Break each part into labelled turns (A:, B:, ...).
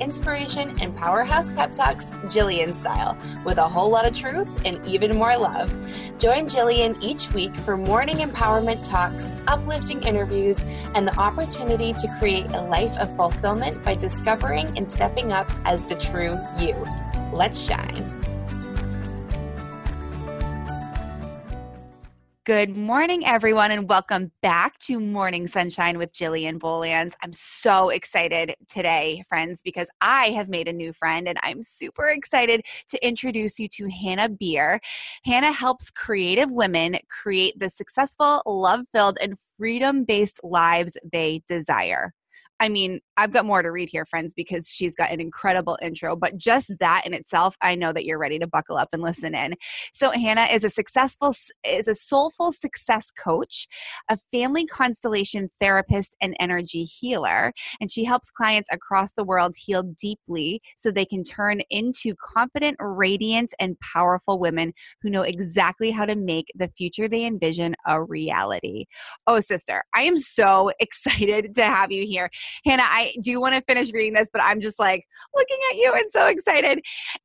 A: inspiration, and powerhouse pep talks Jillian style, with a whole lot of truth and even more love. Join Jillian each week for morning empowerment talks, uplifting interviews, and the opportunity to create a life of fulfillment by discovering and stepping up as the true you. Let's shine. Good morning, everyone, and welcome back to Morning Sunshine with Jillian Bolands. I'm so excited today, friends, because I have made a new friend and I'm super excited to introduce you to Hannah Beer. Hannah helps creative women create the successful, love filled, and freedom based lives they desire. I mean, I've got more to read here, friends, because she's got an incredible intro. But just that in itself, I know that you're ready to buckle up and listen in. So Hannah is a successful, is a soulful success coach, a family constellation therapist, and energy healer, and she helps clients across the world heal deeply so they can turn into confident, radiant, and powerful women who know exactly how to make the future they envision a reality. Oh, sister, I am so excited to have you here. Hannah, I do want to finish reading this, but I'm just like looking at you and so excited.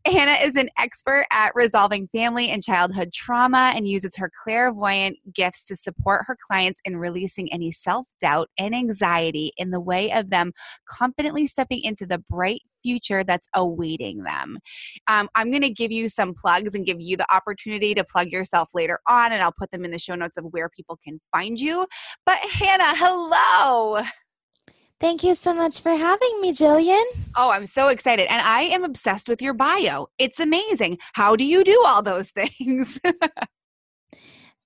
A: Hannah is an expert at resolving family and childhood trauma and uses her clairvoyant gifts to support her clients in releasing any self doubt and anxiety in the way of them confidently stepping into the bright future that's awaiting them. Um, I'm going to give you some plugs and give you the opportunity to plug yourself later on, and I'll put them in the show notes of where people can find you. But Hannah, hello.
B: Thank you so much for having me, Jillian.
A: Oh, I'm so excited. And I am obsessed with your bio. It's amazing. How do you do all those things?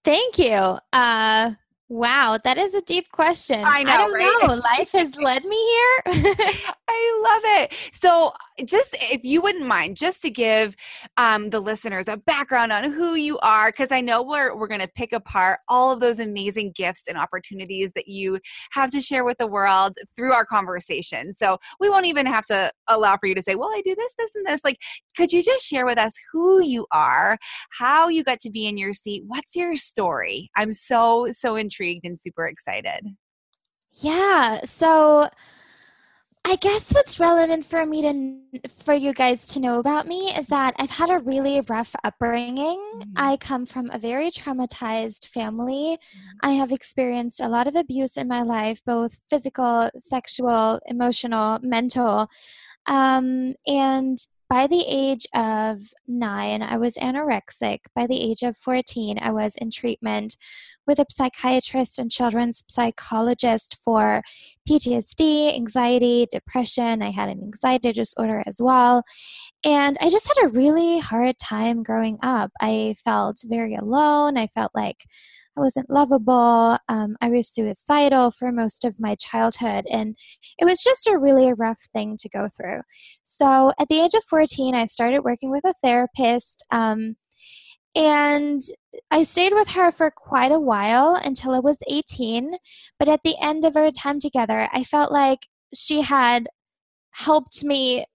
B: Thank you. Uh, Wow, that is a deep question.
A: I know. I
B: don't
A: right?
B: know. Life has led me here.
A: I love it. So, just if you wouldn't mind, just to give um, the listeners a background on who you are, because I know we're we're going to pick apart all of those amazing gifts and opportunities that you have to share with the world through our conversation. So we won't even have to allow for you to say, "Well, I do this, this, and this." Like, could you just share with us who you are, how you got to be in your seat, what's your story? I'm so so intrigued intrigued and super excited.
B: Yeah. So I guess what's relevant for me to for you guys to know about me is that I've had a really rough upbringing. Mm-hmm. I come from a very traumatized family. Mm-hmm. I have experienced a lot of abuse in my life, both physical, sexual, emotional, mental. Um, and by the age of nine, I was anorexic. By the age of 14, I was in treatment with a psychiatrist and children's psychologist for PTSD, anxiety, depression. I had an anxiety disorder as well. And I just had a really hard time growing up. I felt very alone. I felt like I wasn't lovable. Um, I was suicidal for most of my childhood. And it was just a really rough thing to go through. So at the age of 14, I started working with a therapist. Um, and I stayed with her for quite a while until I was 18. But at the end of our time together, I felt like she had helped me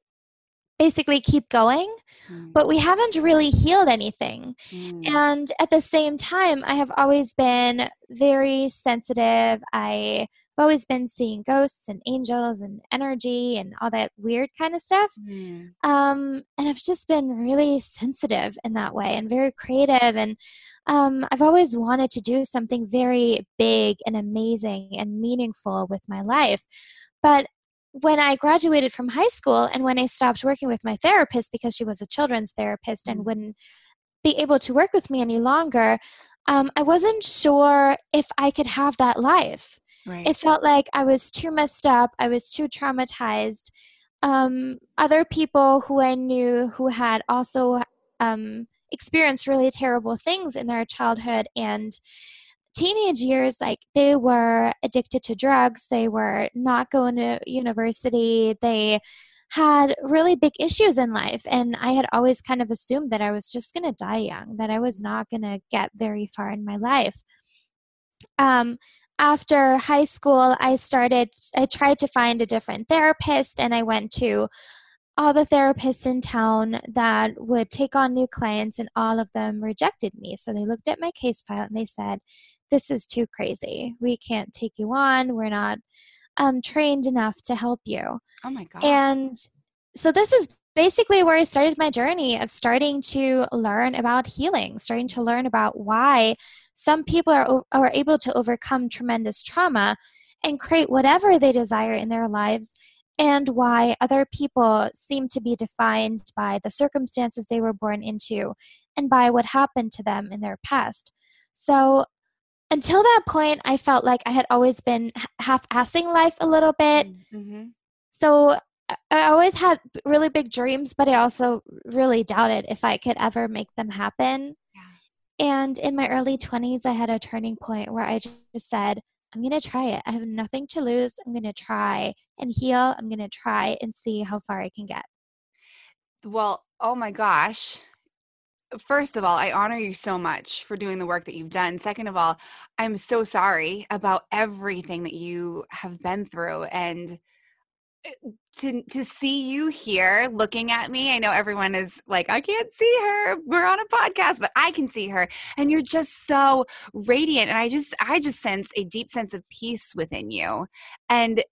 B: basically keep going, mm. but we haven't really healed anything. Mm. And at the same time, I have always been very sensitive. I've always been seeing ghosts and angels and energy and all that weird kind of stuff. Mm. Um, and I've just been really sensitive in that way and very creative. And um, I've always wanted to do something very big and amazing and meaningful with my life. But when I graduated from high school and when I stopped working with my therapist because she was a children's therapist and mm. wouldn't be able to work with me any longer, um, I wasn't sure if I could have that life. Right. It felt like I was too messed up, I was too traumatized. Um, other people who I knew who had also um, experienced really terrible things in their childhood and teenage years, like they were addicted to drugs, they were not going to university, they had really big issues in life. And I had always kind of assumed that I was just going to die young, that I was not going to get very far in my life. Um, after high school, I started, I tried to find a different therapist, and I went to all the therapists in town that would take on new clients, and all of them rejected me. So they looked at my case file and they said, This is too crazy. We can't take you on. We're not um, trained enough to help you.
A: Oh my God.
B: And so this is basically where I started my journey of starting to learn about healing, starting to learn about why some people are, are able to overcome tremendous trauma and create whatever they desire in their lives, and why other people seem to be defined by the circumstances they were born into and by what happened to them in their past. So, until that point, I felt like I had always been half assing life a little bit. Mm-hmm. So, I always had really big dreams, but I also really doubted if I could ever make them happen. And in my early 20s, I had a turning point where I just said, I'm going to try it. I have nothing to lose. I'm going to try and heal. I'm going to try and see how far I can get.
A: Well, oh my gosh. First of all, I honor you so much for doing the work that you've done. Second of all, I'm so sorry about everything that you have been through. And eh, to to see you here looking at me i know everyone is like i can't see her we're on a podcast but i can see her and you're just so radiant and i just i just sense a deep sense of peace within you and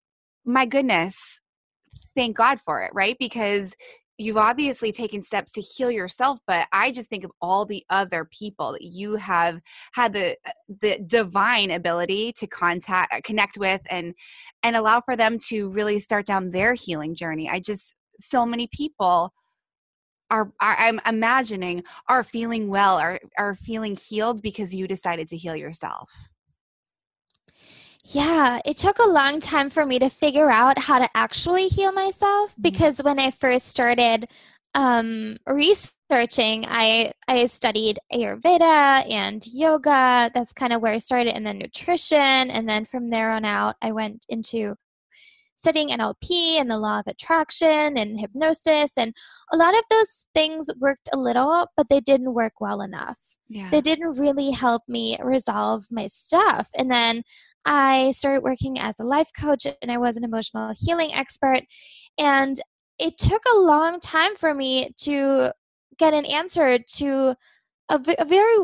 A: my goodness thank god for it right because you've obviously taken steps to heal yourself but i just think of all the other people that you have had the the divine ability to contact uh, connect with and and allow for them to really start down their healing journey. I just so many people are, are i'm imagining are feeling well are are feeling healed because you decided to heal yourself
B: yeah, it took a long time for me to figure out how to actually heal myself mm-hmm. because when I first started um, researching, I I studied Ayurveda and yoga. That's kind of where I started, and then nutrition, and then from there on out, I went into studying NLP and the law of attraction and hypnosis. And a lot of those things worked a little, but they didn't work well enough. Yeah. They didn't really help me resolve my stuff. And then I started working as a life coach and I was an emotional healing expert. And it took a long time for me to get an answer to a, v- a very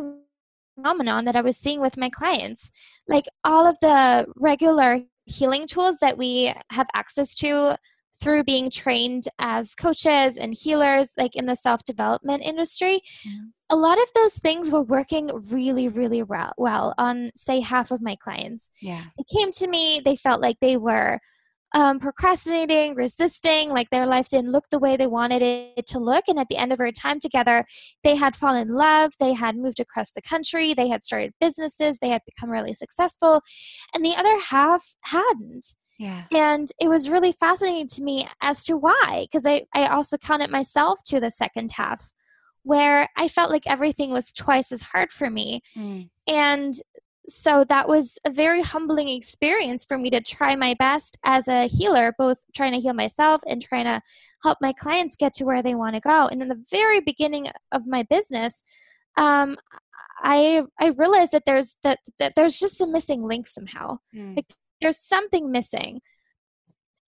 B: phenomenon that I was seeing with my clients. Like all of the regular healing tools that we have access to through being trained as coaches and healers, like in the self development industry, mm-hmm. a lot of those things were working really, really well, well on, say, half of my clients.
A: Yeah.
B: They came to me, they felt like they were um, procrastinating, resisting, like their life didn't look the way they wanted it to look. And at the end of our time together, they had fallen in love, they had moved across the country, they had started businesses, they had become really successful, and the other half hadn't.
A: Yeah.
B: And it was really fascinating to me as to why, because I, I also counted myself to the second half where I felt like everything was twice as hard for me. Mm. And so that was a very humbling experience for me to try my best as a healer, both trying to heal myself and trying to help my clients get to where they want to go. And in the very beginning of my business, um, I I realized that there's that, that there's just a missing link somehow. Mm. Like there's something missing.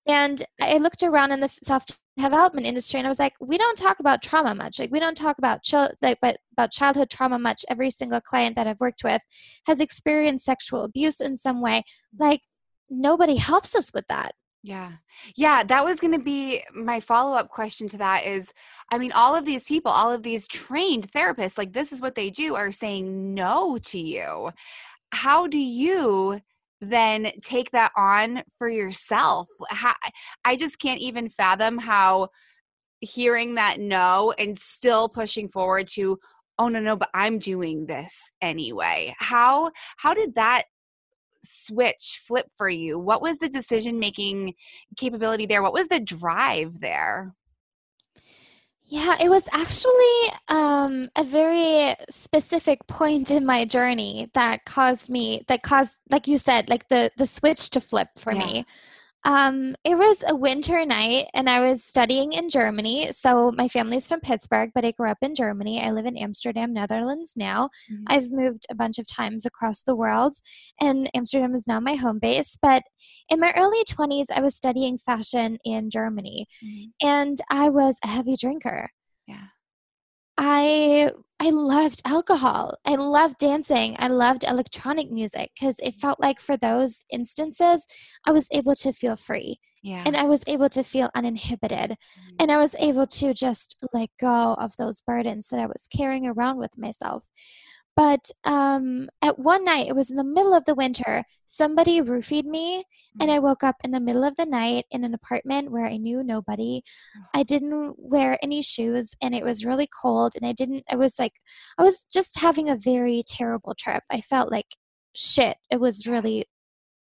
B: And I looked around in the self development industry and I was like, we don't talk about trauma much. Like we don't talk about ch- like but about childhood trauma much. Every single client that I've worked with has experienced sexual abuse in some way. Like nobody helps us with that.
A: Yeah. Yeah, that was going to be my follow-up question to that is I mean all of these people, all of these trained therapists like this is what they do are saying no to you. How do you then take that on for yourself. How, I just can't even fathom how hearing that no and still pushing forward to oh no no but I'm doing this anyway. How how did that switch flip for you? What was the decision making capability there? What was the drive there?
B: Yeah, it was actually um, a very specific point in my journey that caused me, that caused, like you said, like the the switch to flip for yeah. me. Um, it was a winter night, and I was studying in Germany. So my family's from Pittsburgh, but I grew up in Germany. I live in Amsterdam, Netherlands now. Mm-hmm. I've moved a bunch of times across the world, and Amsterdam is now my home base. But in my early 20s, I was studying fashion in Germany, mm-hmm. and I was a heavy drinker.
A: Yeah.
B: I I loved alcohol. I loved dancing. I loved electronic music because it felt like for those instances I was able to feel free.
A: Yeah.
B: And I was able to feel uninhibited. Mm-hmm. And I was able to just let go of those burdens that I was carrying around with myself. But um, at one night, it was in the middle of the winter, somebody roofied me, and I woke up in the middle of the night in an apartment where I knew nobody. I didn't wear any shoes, and it was really cold, and I didn't, I was like, I was just having a very terrible trip. I felt like shit. It was really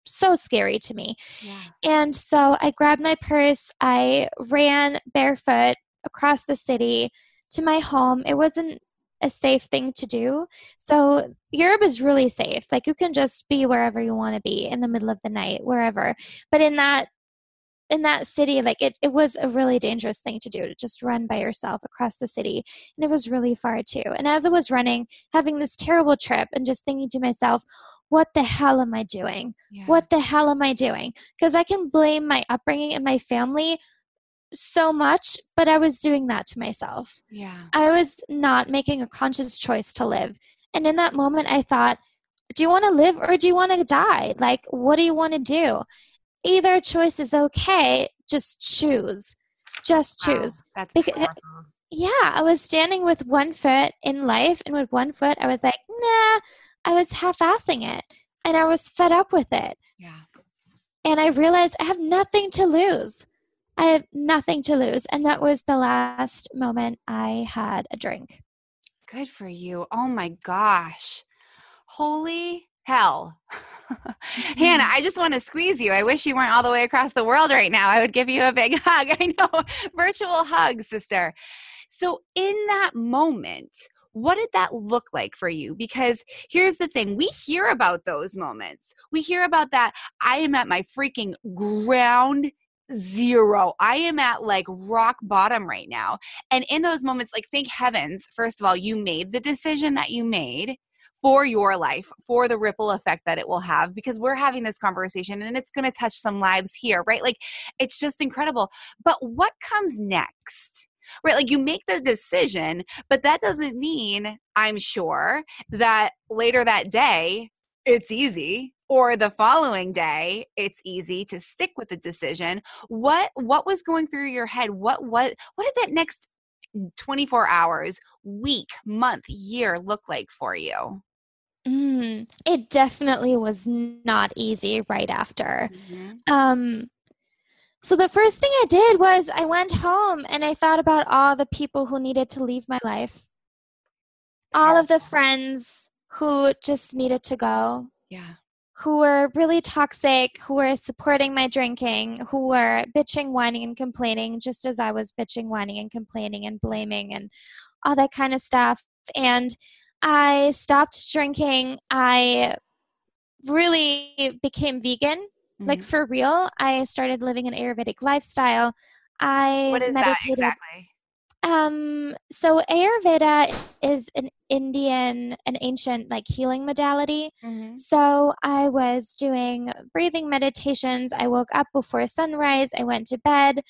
B: so scary to me.
A: Yeah.
B: And so I grabbed my purse, I ran barefoot across the city to my home. It wasn't a safe thing to do. So Europe is really safe. Like you can just be wherever you want to be in the middle of the night, wherever. But in that in that city, like it, it was a really dangerous thing to do to just run by yourself across the city. And it was really far too. And as I was running, having this terrible trip and just thinking to myself, what the hell am I doing? Yeah. What the hell am I doing? Because I can blame my upbringing and my family so much, but I was doing that to myself.
A: Yeah.
B: I was not making a conscious choice to live. And in that moment, I thought, do you want to live or do you want to die? Like, what do you want to do? Either choice is okay. Just choose. Just choose.
A: Wow, that's because,
B: yeah, I was standing with one foot in life, and with one foot, I was like, nah, I was half assing it. And I was fed up with it.
A: Yeah.
B: And I realized I have nothing to lose. I had nothing to lose. And that was the last moment I had a drink.
A: Good for you. Oh my gosh. Holy hell. Hannah, mm-hmm. I just want to squeeze you. I wish you weren't all the way across the world right now. I would give you a big hug. I know. Virtual hug, sister. So, in that moment, what did that look like for you? Because here's the thing we hear about those moments. We hear about that. I am at my freaking ground zero. I am at like rock bottom right now. And in those moments, like, thank heavens, first of all, you made the decision that you made for your life, for the ripple effect that it will have, because we're having this conversation and it's going to touch some lives here, right? Like, it's just incredible. But what comes next? Right, like you make the decision, but that doesn't mean, I'm sure, that later that day it's easy or the following day it's easy to stick with the decision. What what was going through your head? What what what did that next 24 hours week month year look like for you?
B: Mm, it definitely was not easy right after. Mm-hmm. um so the first thing i did was i went home and i thought about all the people who needed to leave my life. All of the friends who just needed to go.
A: Yeah
B: who were really toxic, who were supporting my drinking, who were bitching, whining, and complaining, just as I was bitching, whining, and complaining and blaming and all that kind of stuff. And I stopped drinking. I really became vegan, mm-hmm. like for real. I started living an Ayurvedic lifestyle. I
A: what is
B: meditated.
A: That exactly?
B: Um, so Ayurveda is an Indian, an ancient like healing modality. Mm-hmm. So I was doing breathing meditations. I woke up before sunrise. I went to bed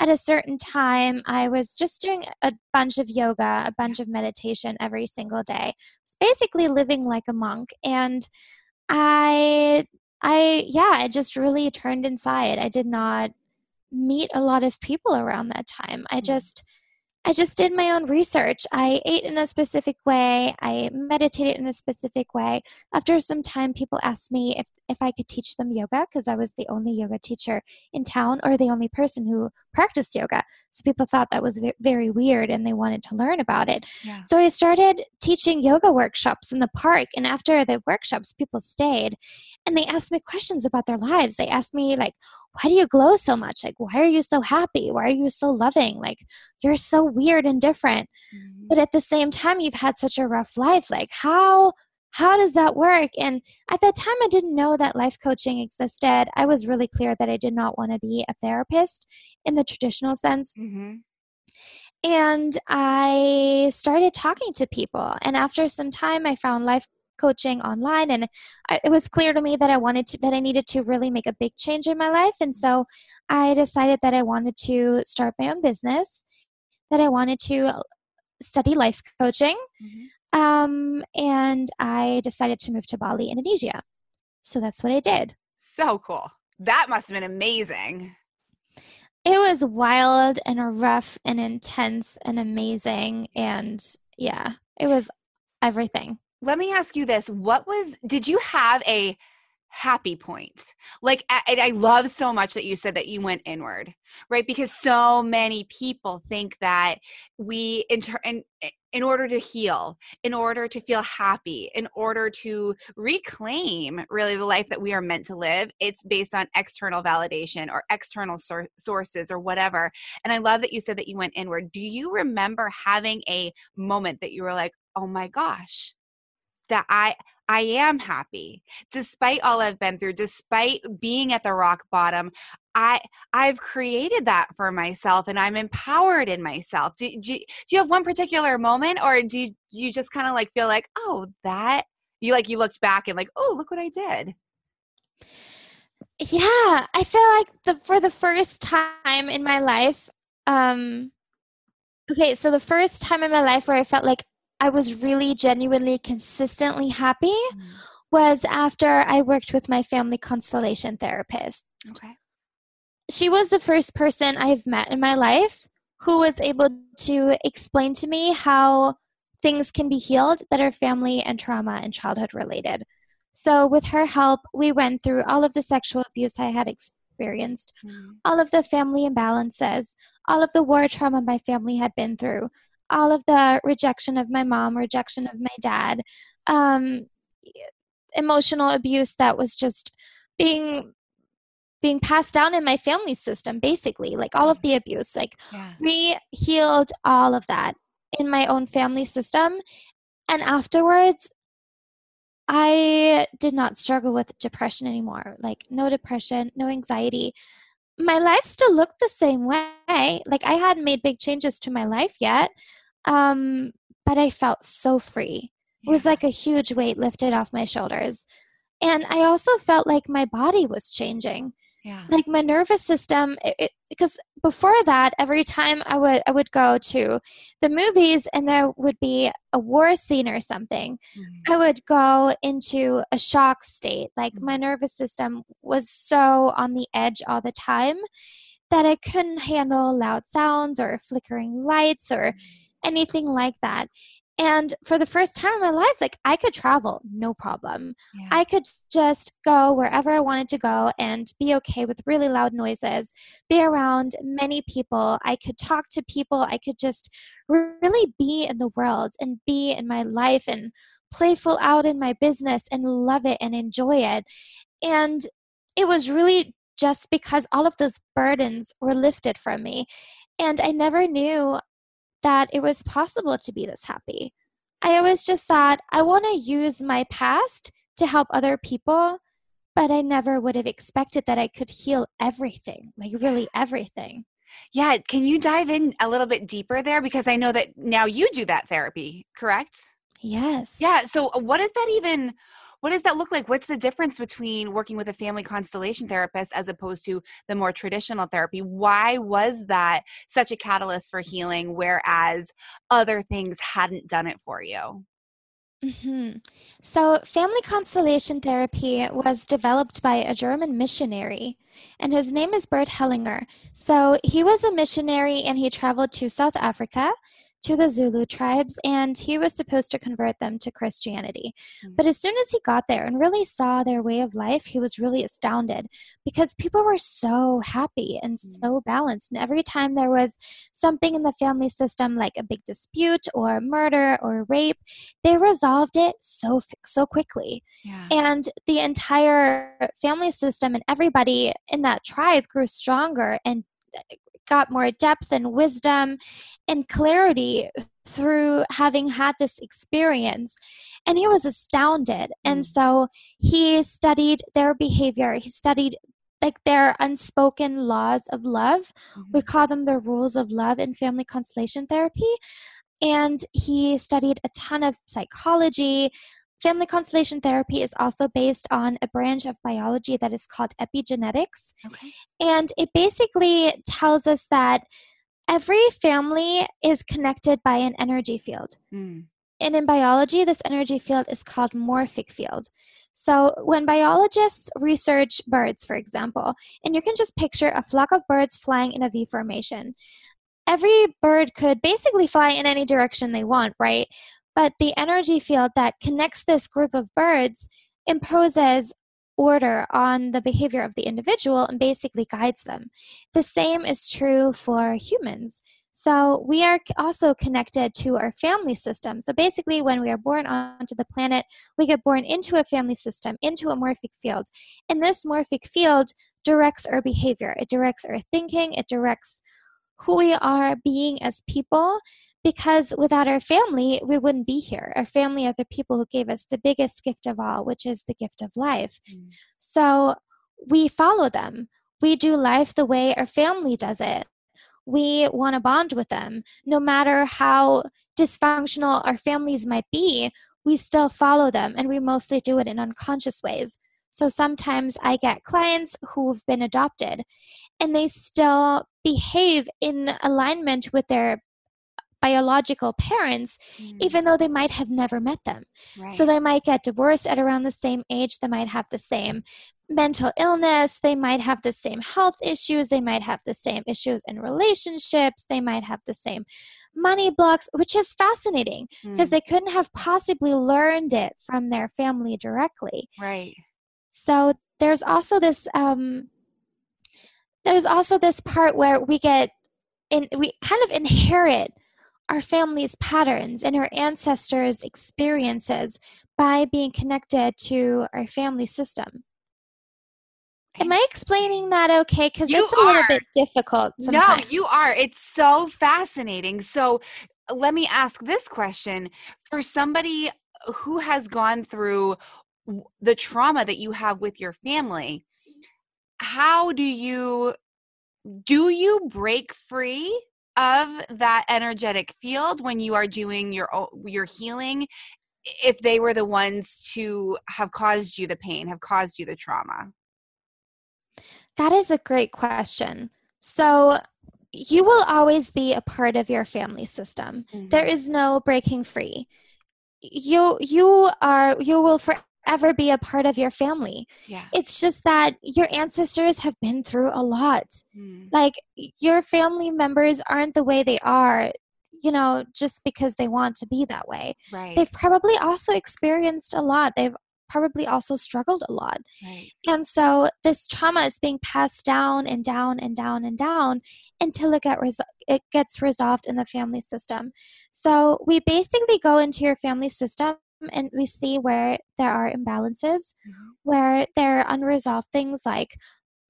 B: at a certain time. I was just doing a bunch of yoga, a bunch of meditation every single day. I was basically living like a monk. And I, I, yeah, I just really turned inside. I did not meet a lot of people around that time. I mm-hmm. I just did my own research. I ate in a specific way. I meditated in a specific way. After some time, people asked me if, if I could teach them yoga because I was the only yoga teacher in town or the only person who practiced yoga. So people thought that was very weird and they wanted to learn about it. Yeah. So I started teaching yoga workshops in the park. And after the workshops, people stayed and they asked me questions about their lives. They asked me, like, why do you glow so much? Like, why are you so happy? Why are you so loving? Like, you're so weird and different. Mm-hmm. But at the same time, you've had such a rough life. Like, how how does that work? And at that time, I didn't know that life coaching existed. I was really clear that I did not want to be a therapist in the traditional sense. Mm-hmm. And I started talking to people. And after some time, I found life coaching online and I, it was clear to me that i wanted to that i needed to really make a big change in my life and so i decided that i wanted to start my own business that i wanted to study life coaching mm-hmm. Um, and I decided to move to Bali, Indonesia. So that's what I did.
A: So cool. That must have been amazing.
B: It was wild and rough and intense and amazing. And yeah, it was everything.
A: Let me ask you this. What was, did you have a happy point. Like, I, I love so much that you said that you went inward, right? Because so many people think that we, in, in, in order to heal, in order to feel happy, in order to reclaim really the life that we are meant to live, it's based on external validation or external sor- sources or whatever. And I love that you said that you went inward. Do you remember having a moment that you were like, oh my gosh, that I I am happy despite all I've been through, despite being at the rock bottom. I I've created that for myself and I'm empowered in myself. Do, do, do you have one particular moment or do you, you just kind of like feel like, oh, that you like you looked back and like, oh, look what I did?
B: Yeah, I feel like the for the first time in my life, um okay, so the first time in my life where I felt like I was really genuinely consistently happy mm. was after I worked with my family constellation therapist. Okay. She was the first person I've met in my life who was able to explain to me how things can be healed that are family and trauma and childhood related. So, with her help, we went through all of the sexual abuse I had experienced, mm. all of the family imbalances, all of the war trauma my family had been through, all of the rejection of my mom, rejection of my dad, um, emotional abuse that was just being being passed down in my family system basically like all of the abuse like yeah. we healed all of that in my own family system and afterwards i did not struggle with depression anymore like no depression no anxiety my life still looked the same way. Like I hadn't made big changes to my life yet. Um, but I felt so free. It was like a huge weight lifted off my shoulders. And I also felt like my body was changing. Yeah. Like my nervous system, because before that, every time I would I would go to the movies and there would be a war scene or something, mm-hmm. I would go into a shock state. Like mm-hmm. my nervous system was so on the edge all the time that I couldn't handle loud sounds or flickering lights or mm-hmm. Anything like that. And for the first time in my life, like I could travel, no problem. Yeah. I could just go wherever I wanted to go and be okay with really loud noises, be around many people. I could talk to people. I could just really be in the world and be in my life and playful out in my business and love it and enjoy it. And it was really just because all of those burdens were lifted from me. And I never knew that it was possible to be this happy. I always just thought, I want to use my past to help other people, but I never would have expected that I could heal everything, like really everything.
A: Yeah, can you dive in a little bit deeper there? Because I know that now you do that therapy, correct?
B: Yes.
A: Yeah. So, what does that even? What does that look like? What's the difference between working with a family constellation therapist as opposed to the more traditional therapy? Why was that such a catalyst for healing, whereas other things hadn't done it for you?
B: Mm-hmm. So, family constellation therapy was developed by a German missionary, and his name is Bert Hellinger. So, he was a missionary and he traveled to South Africa to the Zulu tribes and he was supposed to convert them to Christianity. Mm-hmm. But as soon as he got there and really saw their way of life, he was really astounded because people were so happy and mm-hmm. so balanced. And every time there was something in the family system like a big dispute or murder or rape, they resolved it so so quickly. Yeah. And the entire family system and everybody in that tribe grew stronger and got more depth and wisdom and clarity through having had this experience. And he was astounded. Mm. and so he studied their behavior. He studied like their unspoken laws of love. Mm-hmm. we call them the rules of love in family constellation therapy. And he studied a ton of psychology Family constellation therapy is also based on a branch of biology that is called epigenetics. Okay. And it basically tells us that every family is connected by an energy field. Mm. And in biology, this energy field is called morphic field. So, when biologists research birds, for example, and you can just picture a flock of birds flying in a V formation, every bird could basically fly in any direction they want, right? But the energy field that connects this group of birds imposes order on the behavior of the individual and basically guides them. The same is true for humans. So we are also connected to our family system. So basically, when we are born onto the planet, we get born into a family system, into a morphic field. And this morphic field directs our behavior, it directs our thinking, it directs who we are being as people because without our family, we wouldn't be here. Our family are the people who gave us the biggest gift of all, which is the gift of life. Mm. So we follow them. We do life the way our family does it. We want to bond with them. No matter how dysfunctional our families might be, we still follow them, and we mostly do it in unconscious ways. So sometimes I get clients who've been adopted and they still behave in alignment with their biological parents, mm. even though they might have never met them. Right. So they might get divorced at around the same age, they might have the same mental illness, they might have the same health issues, they might have the same issues in relationships, they might have the same money blocks, which is fascinating because mm. they couldn't have possibly learned it from their family directly.
A: Right.
B: So there's also this um there's also this part where we get in we kind of inherit our family's patterns and our ancestors' experiences by being connected to our family system. Am I explaining that okay? Because it's a are. little bit difficult. Sometimes.
A: No, you are. It's so fascinating. So let me ask this question for somebody who has gone through the trauma that you have with your family. How do you do you break free of that energetic field when you are doing your your healing if they were the ones to have caused you the pain have caused you the trauma?
B: That is a great question. So you will always be a part of your family system. Mm-hmm. there is no breaking free. You you are you will forever ever be a part of your family. Yeah. It's just that your ancestors have been through a lot. Mm. Like your family members aren't the way they are, you know, just because they want to be that way. Right. They've probably also experienced a lot. They've probably also struggled a lot. Right. And so this trauma is being passed down and down and down and down until it get res- it gets resolved in the family system. So we basically go into your family system and we see where there are imbalances, mm-hmm. where there are unresolved things like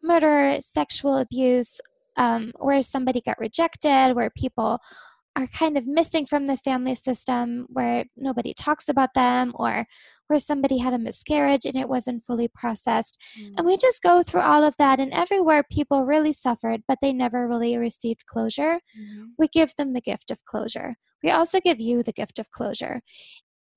B: murder, sexual abuse, um, where somebody got rejected, where people are kind of missing from the family system, where nobody talks about them, or where somebody had a miscarriage and it wasn't fully processed. Mm-hmm. And we just go through all of that, and everywhere people really suffered, but they never really received closure, mm-hmm. we give them the gift of closure. We also give you the gift of closure.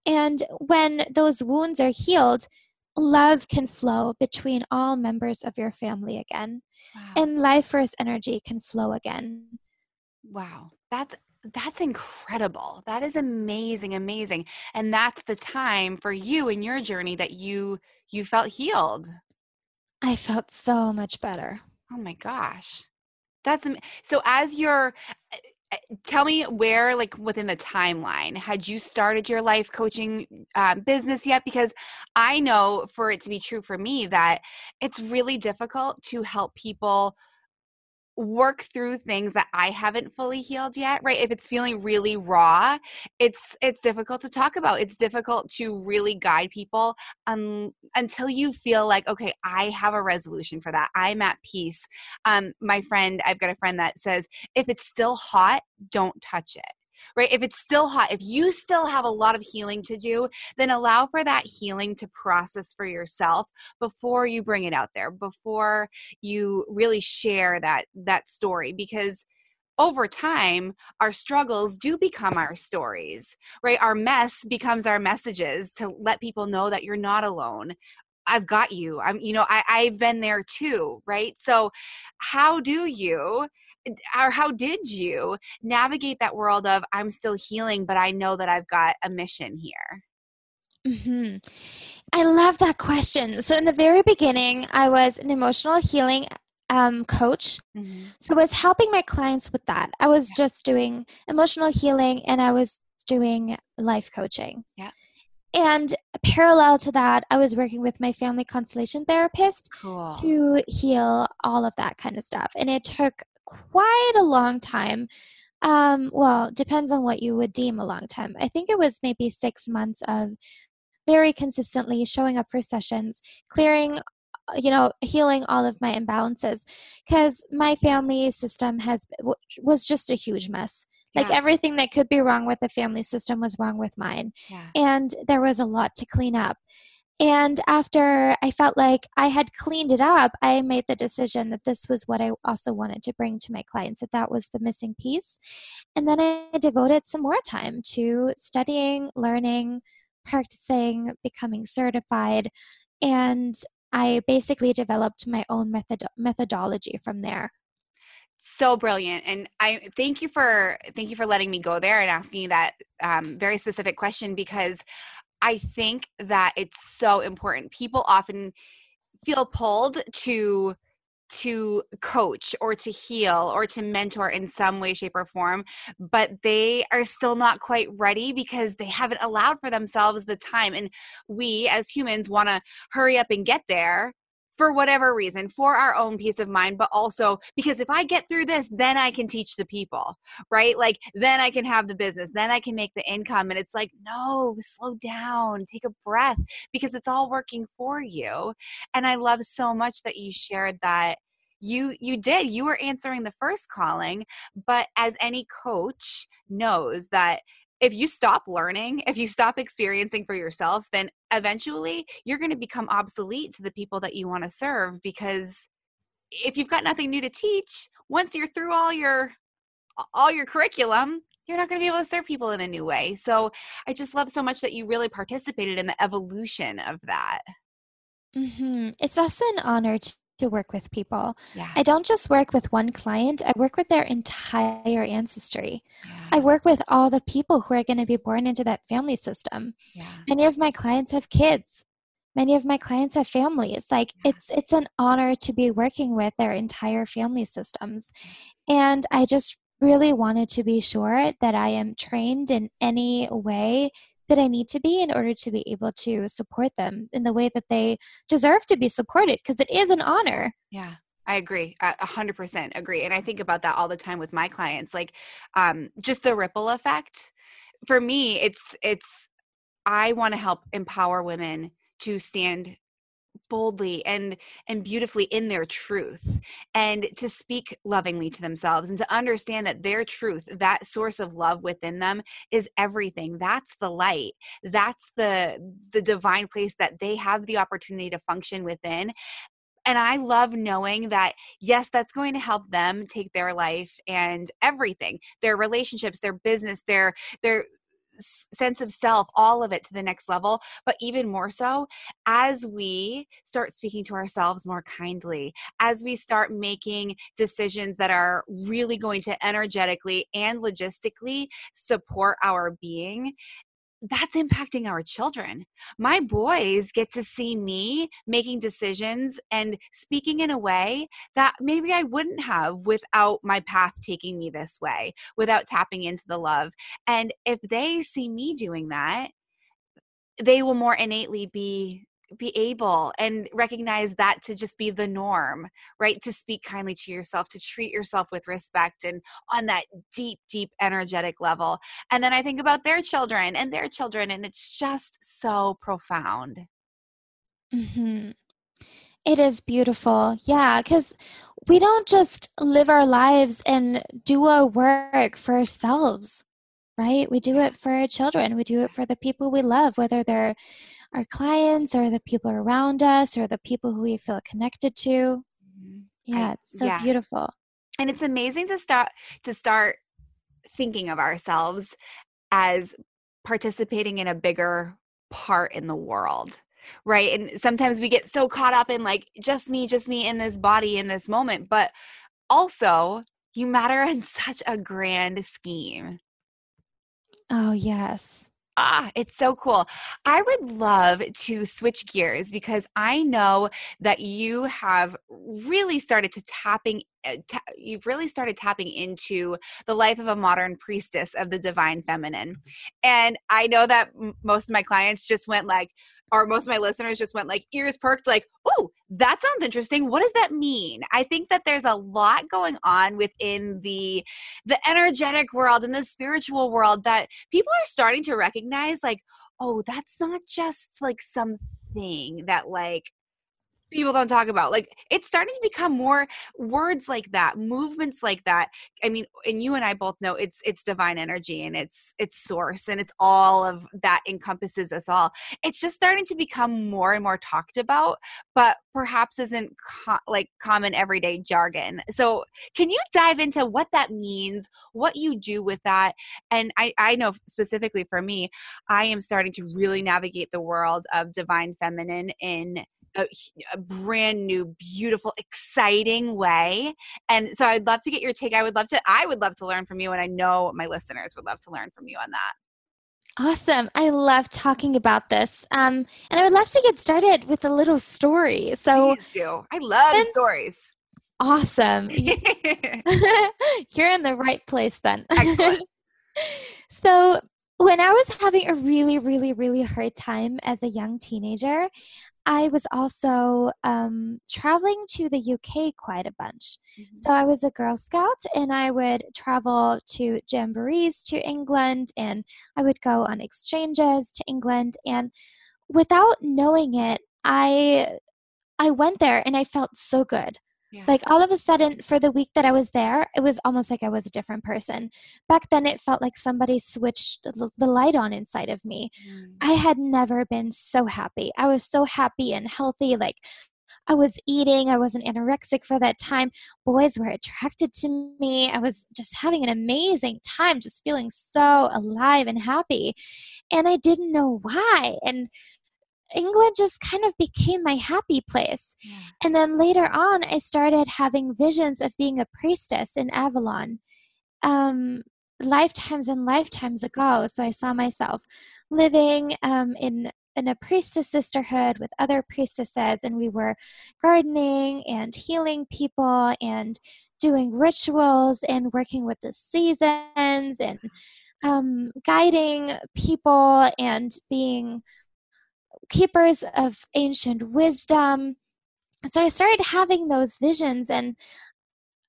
B: And when those wounds are healed, love can flow between all members of your family again. Wow. And life force energy can flow again.
A: Wow. That's that's incredible. That is amazing, amazing. And that's the time for you in your journey that you you felt healed.
B: I felt so much better.
A: Oh my gosh. That's so as you're tell me where like within the timeline had you started your life coaching um, business yet? Because i know for it to be true for me that it's really difficult to help people work through things that I haven't fully healed yet, right? If it's feeling really raw, it's it's difficult to talk about. It's difficult to really guide people um, until you feel like, okay, I have a resolution for that. I'm at peace. Um, my friend, I've got a friend that says, if it's still hot, don't touch it right? If it's still hot, if you still have a lot of healing to do, then allow for that healing to process for yourself before you bring it out there, before you really share that that story because over time, our struggles do become our stories, right? Our mess becomes our messages to let people know that you're not alone. I've got you. I'm, you know, I, I've been there too, right? So, how do you, or how did you navigate that world of I'm still healing, but I know that I've got a mission here?
B: Mm-hmm. I love that question. So, in the very beginning, I was an emotional healing um, coach. Mm-hmm. So I was helping my clients with that. I was yeah. just doing emotional healing and I was doing life coaching.
A: Yeah.
B: And parallel to that, I was working with my family constellation therapist cool. to heal all of that kind of stuff. And it took quite a long time. Um, well, depends on what you would deem a long time. I think it was maybe six months of very consistently showing up for sessions, clearing you know healing all of my imbalances because my family system has was just a huge mess yeah. like everything that could be wrong with the family system was wrong with mine yeah. and there was a lot to clean up and after i felt like i had cleaned it up i made the decision that this was what i also wanted to bring to my clients that that was the missing piece. And then i devoted some more time to studying learning practicing becoming certified. And I basically developed my own method methodology from there.
A: So brilliant, and I thank you for thank you for letting me go there and asking that um, very specific question because I think that it's so important. People often feel pulled to to coach or to heal or to mentor in some way shape or form but they are still not quite ready because they haven't allowed for themselves the time and we as humans want to hurry up and get there for whatever reason, for our own peace of mind, but also because if I get through this, then I can teach the people, right? Like, then I can have the business, then I can make the income. And it's like, no, slow down, take a breath because it's all working for you. And I love so much that you shared that you you did you were answering the first calling but as any coach knows that if you stop learning, if you stop experiencing for yourself, then eventually you're going to become obsolete to the people that you want to serve because if you've got nothing new to teach, once you're through all your all your curriculum, you're not going to be able to serve people in a new way. So I just love so much that you really participated in the evolution of that.
B: Mm-hmm. It's also an honor to to work with people.
A: Yeah.
B: I don't just work with one client, I work with their entire ancestry. Yeah. I work with all the people who are going to be born into that family system. Yeah. Many of my clients have kids. Many of my clients have families. Like it's it's an honor to be working with their entire family systems. Mm-hmm. And I just really wanted to be sure that I am trained in any way that I need to be in order to be able to support them in the way that they deserve to be supported because it is an honor.
A: Yeah. I agree. A hundred percent agree. And I think about that all the time with my clients, like um, just the ripple effect. For me, it's it's I want to help empower women to stand boldly and and beautifully in their truth and to speak lovingly to themselves and to understand that their truth that source of love within them is everything. That's the light. That's the the divine place that they have the opportunity to function within. And I love knowing that, yes, that's going to help them take their life and everything, their relationships, their business, their, their, sense of self, all of it to the next level. But even more so, as we start speaking to ourselves more kindly, as we start making decisions that are really going to energetically and logistically support our being, that's impacting our children. My boys get to see me making decisions and speaking in a way that maybe I wouldn't have without my path taking me this way, without tapping into the love. And if they see me doing that, they will more innately be be able and recognize that to just be the norm, right? To speak kindly to yourself, to treat yourself with respect and on that deep, deep energetic level. And then I think about their children and their children, and it's just so profound.
B: Mm-hmm. It is beautiful. Yeah, because we don't just live our lives and do our work for ourselves. right? We do it for our children, we do it for the people we love, whether they're our clients or the people around us or the people who we feel connected to. Mm-hmm. Yeah, I, it's so yeah. beautiful.
A: And it's amazing to start to start thinking of ourselves as participating in a bigger part in the world right and sometimes we get so caught up in like just me just me in this body in this moment but also you matter in such a grand scheme
B: oh yes
A: Ah, it's so cool. I would love to switch gears because I know that you have really started to tapping ta- you've really started tapping into the life of a modern priestess of the divine feminine. And I know that most of my clients just went like or most of my listeners just went like ears perked like oh that sounds interesting. What does that mean? I think that there's a lot going on within the the energetic world and the spiritual world that people are starting to recognize like oh that's not just like something that like people don't talk about like it's starting to become more words like that movements like that. I mean and you and i both know it's it's divine energy and it's it's source and it's all of that encompasses us all. It's just starting to become more and more talked about but perhaps isn't co- like common everyday jargon. So can you dive into what that means what you do with that? And i i know specifically for me i am starting to really navigate the world of divine feminine in a, a, brand new beautiful exciting way and so i'd love to get your take i would love to i would love to learn from you and i know my listeners would love to learn from you on that
B: Awesome. I love talking about this. Um, and I would love to get started with a little story. So,
A: Please do. I love since, stories.
B: Awesome. You're in the right place then.
A: Excellent.
B: so, when I was having a really, really, really hard time as a young teenager, I was also um, traveling to the UK quite a bunch. Mm-hmm. So I was a Girl Scout and I would travel to jamborees to England and I would go on exchanges to England. And without knowing it, I I went there and I felt so good. Yeah. Like all of a sudden, for the week that I was there, it was almost like I was a different person. Back then, it felt like somebody switched the light on inside of me. Mm. I had never been so happy. I was so happy and healthy. Like I was eating, I wasn't anorexic for that time. Boys were attracted to me. I was just having an amazing time, just feeling so alive and happy. And I didn't know why. And England just kind of became my happy place. Yeah. And then later on, I started having visions of being a priestess in Avalon. Um, lifetimes and lifetimes ago. So I saw myself living um, in in a priestess sisterhood with other priestesses, and we were gardening and healing people and doing rituals and working with the seasons and um, guiding people and being keepers of ancient wisdom. So I started having those visions, and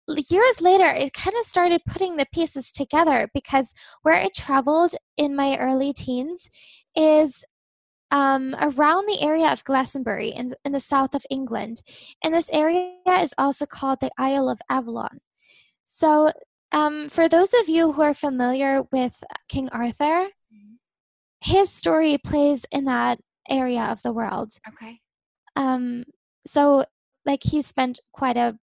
B: years later, it kind of started putting the pieces together because where I traveled in my early teens is um, around the area of Glastonbury in, in the south of England. And this area is also called the Isle of Avalon. So, um, for those of you who are familiar with King Arthur, mm-hmm. his story plays in that area of the world.
A: Okay.
B: Um, so like he spent quite a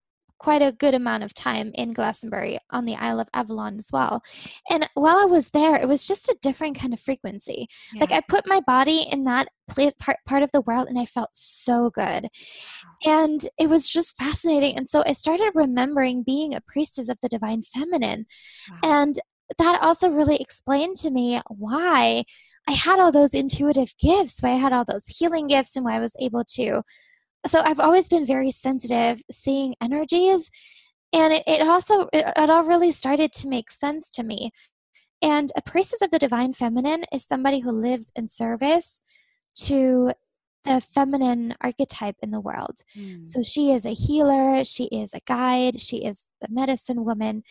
B: quite a good amount of time in Glastonbury on the Isle of Avalon as well. And while I was there, it was just a different kind of frequency. Yeah. Like I put my body in that place part part of the world and I felt so good. And it was just fascinating. And so I started remembering being a priestess of the divine feminine. Wow. And that also really explained to me why I had all those intuitive gifts, why I had all those healing gifts, and why I was able to. So I've always been very sensitive, seeing energies, and it, it also it, it all really started to make sense to me. And a priestess of the divine feminine is somebody who lives in service to the feminine archetype in the world. Mm. So she is a healer, she is a guide, she is the medicine woman.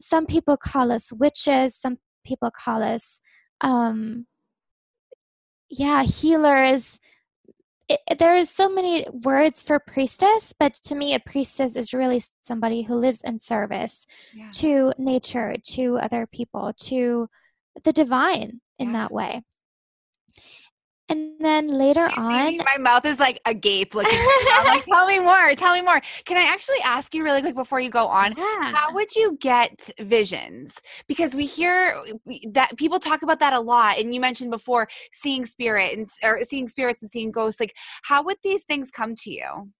B: Some people call us witches, some people call us um, yeah, healers. It, there's so many words for priestess, but to me, a priestess is really somebody who lives in service yeah. to nature, to other people, to the divine in
A: Yeah.
B: that way. And then later on,
A: my mouth is like agape looking. right now. I'm like, tell me more. Tell me more. Can I actually ask you really quick before you go on?
B: yeah.
A: How would you get visions? Because we hear that people talk about that a lot, and you mentioned before seeing spirit and or seeing spirits and seeing ghosts. Like, how would these things come to you?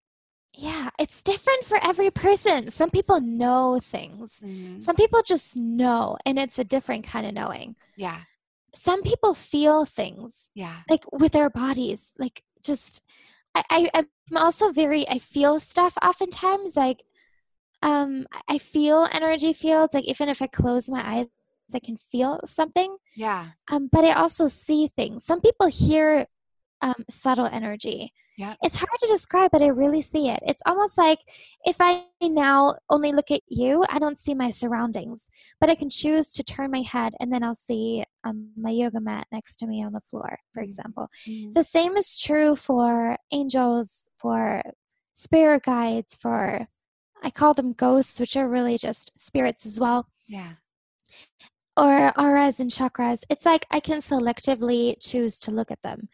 B: Yeah, it's different for every person. Some people know things.
A: Mm-hmm.
B: Some people just know, and it's a different kind of knowing.
A: Yeah,
B: Some people feel things
A: yeah,
B: like with their bodies, like just. I, I I'm also very I feel stuff oftentimes like, um I- I feel energy fields like even if I close my eyes I can feel something.
A: yeah,
B: Um, but I also see things. Some people hear um, subtle energy.
A: Yeah.
B: It's hard to describe, but I really see it. It's almost like if I now only look at you, I don't see my surroundings, but I can choose to turn my head and then I'll see um, my yoga mat next to me on the floor, for
A: Mhm.
B: example.
A: Mhm.
B: The same is true for angels, for spirit guides, for I call them ghosts, which are really just spirits as well
A: yeah.
B: or auras and chakras, it's like I can selectively choose to look at them.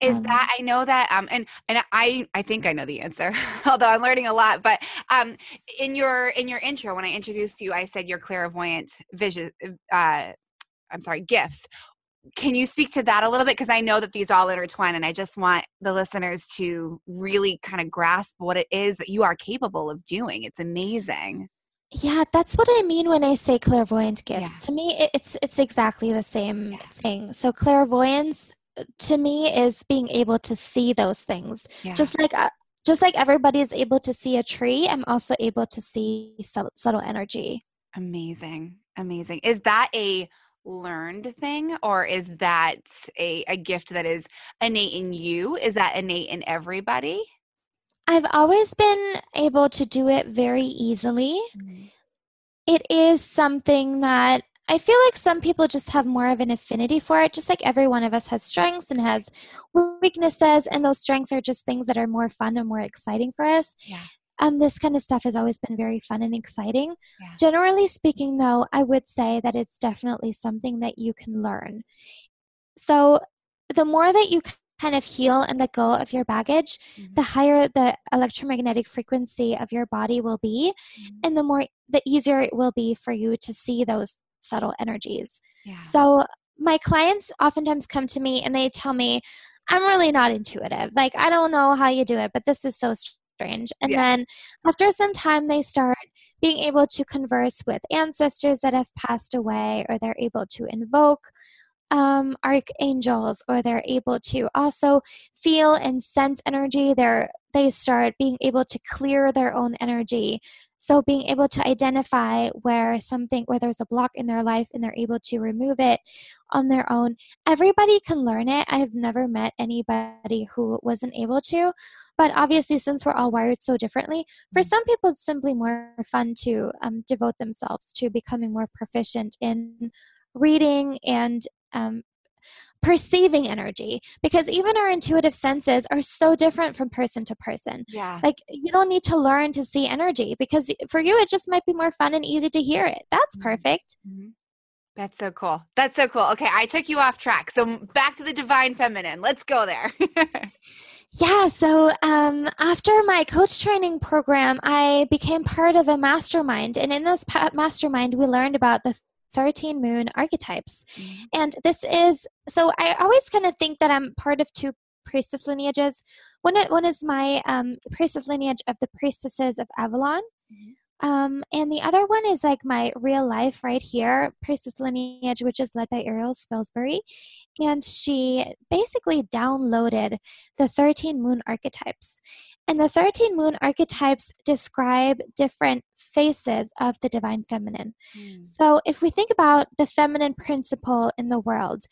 A: Is
B: Um,
A: that I know that um and and I I think I know the answer although I'm learning a lot but um in your in your intro when I introduced you I said your clairvoyant vision uh I'm sorry gifts can you speak to that a little bit because I know that these all intertwine and I just want the listeners to really kind of grasp what it is that you are capable of doing it's amazing
B: Yeah, that's what I mean when I say clairvoyant gifts.
A: Yeah.
B: To me, it's it's exactly the same
A: Yeah.
B: thing. So clairvoyance to me is being able to see those things.
A: yeah
B: Just like uh, just like everybody is able to see a tree, I'm also able to see sub- subtle energy.
A: amazing amazing is that a learned thing or is that a, a gift that is innate in you is that innate in everybody
B: I've always been able to do it very easily. it is something that I feel like some people just have more of an affinity for it, just like every one of us has strengths and has weaknesses, and those strengths are just things that are more fun and more exciting for us.
A: Yeah.
B: Um, this kind of stuff has always been very fun and exciting.
A: Yeah.
B: Generally speaking, though, I would say that it's definitely something that you can learn. So, the more that you kind of heal and let go of your baggage,
A: Mhm.
B: the higher the electromagnetic frequency of your body will be
A: Mhm.
B: and the more the easier it will be for you to see those subtle energies.
A: Yeah.
B: So my clients oftentimes come to me and they tell me i'm really not intuitive. Like i don't know how you do it but this is so strange. And
A: Yeah.
B: then after some time they start being able to converse with ancestors that have passed away or they're able to invoke um, archangels or they're able to also feel and sense energy. They're they start being able to clear their own energy. So being able to identify where something where there's a block in their life and they're able to remove it on their own. Everybody can learn it. I've never met anybody who wasn't able to. But obviously since we're all wired so differently for
A: Mhm.
B: some people it's simply more fun to um, devote themselves to becoming more proficient in reading and um, perceiving energy because even our intuitive senses are so different from person to person
A: yeah
B: like you don't need to learn to see energy because for you it just might be more fun and easy to hear it that's
A: Mhm.
B: perfect
A: Mhm. That's so cool. That's so cool. Okay, I took you off track. So back to the divine feminine. Let's go there.
B: yeah so um, after my coach training program i became part of a mastermind and in this mastermind we learned about the 13 moon archetypes And this is so I always kind of think that I'm part of two priestess lineages. One, one is my um, priestess lineage of the priestesses of Avalon.
A: Mhm.
B: Um, and the other one is like my real life right here, priestess lineage, which is led by Ariel Spilsbury. And she basically downloaded the 13 moon archetypes. And the 13 moon archetypes describe different faces of the divine feminine.
A: Mm.
B: So, if we think about the feminine principle in the world,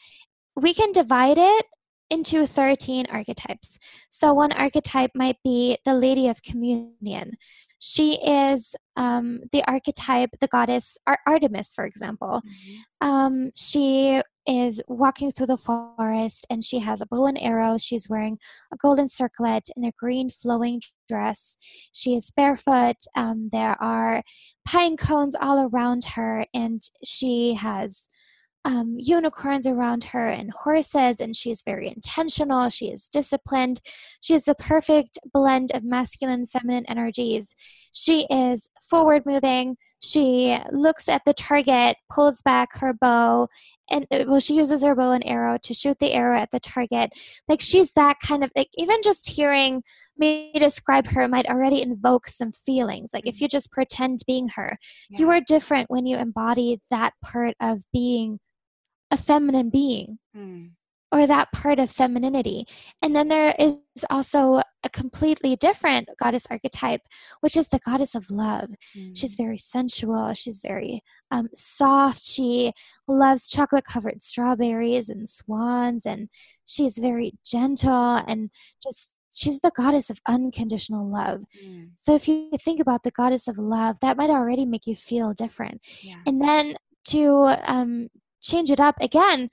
B: we can divide it into 13 archetypes. So, one archetype might be the Lady of Communion. She is um, the archetype, the goddess Ar- Artemis, for example.
A: Mhm.
B: Um, she is walking through the forest and she has a bow and arrow. She's wearing a golden circlet and a green flowing dress. She is barefoot. Um, there are pine cones all around her, and she has um, unicorns around her and horses, and she is very intentional. She is disciplined. She is the perfect blend of masculine feminine energies. She is forward moving. She looks at the target, pulls back her bow, and uh, well, she uses her bow and arrow to shoot the arrow at the target. Like she's that kind of like even just hearing me describe her might already invoke some feelings. Like if mm. you just pretend being her, yeah. you are different when you embody that part of being a feminine being. Mm or that part of femininity. And then there is also a completely different goddess archetype, which is the goddess of love. Mm. She's very sensual, she's very um, soft, she loves chocolate covered strawberries and swans, and she's very gentle and just. She's the goddess of unconditional love. Mm. So, if you think about the goddess of love, that might already make you feel different. Yeah. And then to um, change it up again,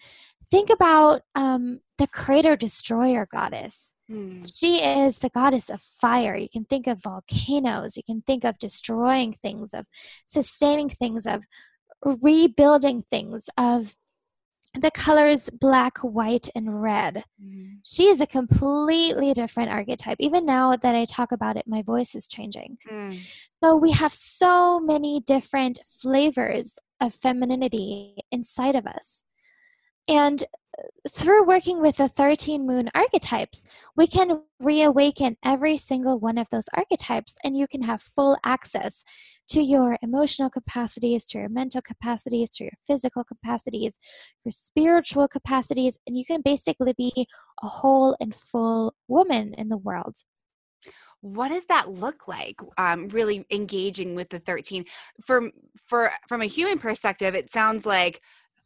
B: think about um, the creator destroyer goddess. Hmm. She is the goddess of fire. You can think of volcanoes. You can think of destroying things, of sustaining things, of rebuilding things, of the colors black, white, and red. Mm. She is a completely different archetype. Even now that I talk about it, my voice is changing. Mm. So we have so many different flavors of femininity inside of us. And through working with the 13 moon archetypes, we can reawaken every single one of those archetypes, and you can have full access to your emotional capacities, to your mental capacities, to your physical capacities, your spiritual capacities, and you can basically be a whole and full woman in the world.
A: What does that look like? Um, really engaging with the 13. From for from a human perspective, it sounds like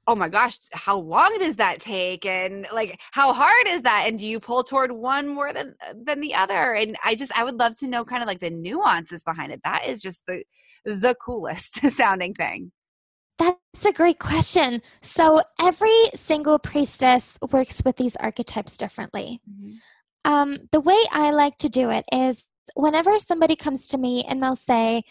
A: oh my gosh, how long does that take? And like, how hard is that? And do you pull toward one more than than the other? And I just, I would love to know kind of like the nuances behind it. That is just the the coolest sounding thing.
B: That's a great question. So every single priestess works with these archetypes differently. Mm-hmm. Um, the way I like to do it is whenever somebody comes to me and they'll say,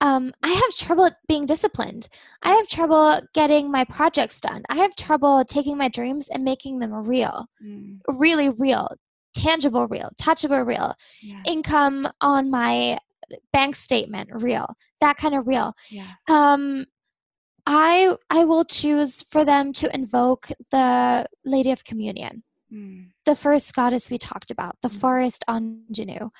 B: um, I have trouble being disciplined. I have trouble getting my projects done. I have trouble taking my dreams and making them real, mm. really real, tangible, real, touchable, real. Yeah. Income on my bank statement, real. That kind of real. Yeah. Um, I I will choose for them to invoke the Lady of Communion. Mm. The first goddess we talked about, the mm. forest Anjanu.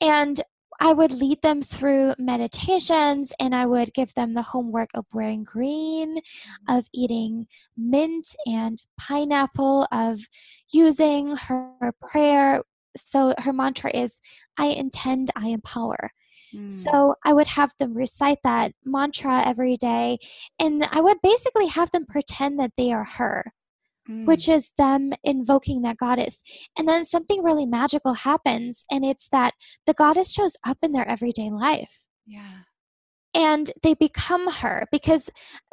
B: And I would lead them through meditations and I would give them the homework of wearing green, of eating mint and pineapple, of using her prayer. So her mantra is, I intend, I empower. Mm. So I would have them recite that mantra every day, and I would basically have them pretend that they are her mm. which is them invoking that goddess. And then something really magical happens, and it's that the goddess shows up in their everyday life.
A: Yeah.
B: And they become her because